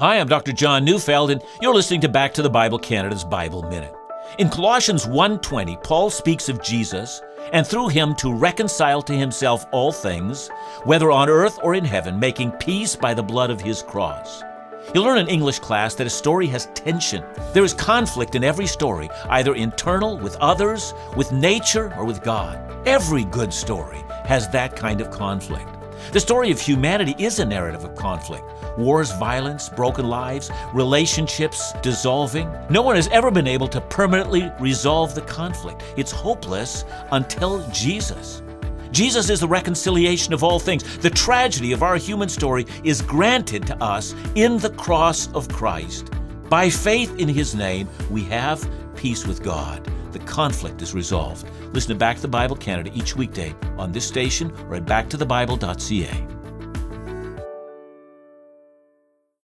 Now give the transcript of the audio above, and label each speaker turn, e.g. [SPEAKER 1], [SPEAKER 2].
[SPEAKER 1] Hi, I'm Dr. John Neufeld, and you're listening to Back to the Bible Canada's Bible Minute. In Colossians 1:20, Paul speaks of Jesus and through him to reconcile to himself all things, whether on earth or in heaven, making peace by the blood of his cross. You'll learn in English class that a story has tension. There is conflict in every story, either internal, with others, with nature, or with God. Every good story has that kind of conflict. The story of humanity is a narrative of conflict. Wars, violence, broken lives, relationships dissolving. No one has ever been able to permanently resolve the conflict. It's hopeless until Jesus. Jesus is the reconciliation of all things. The tragedy of our human story is granted to us in the cross of Christ. By faith in his name, we have peace with God. The conflict is resolved. Listen to Back to the Bible Canada each weekday on this station or at backtothebible.ca.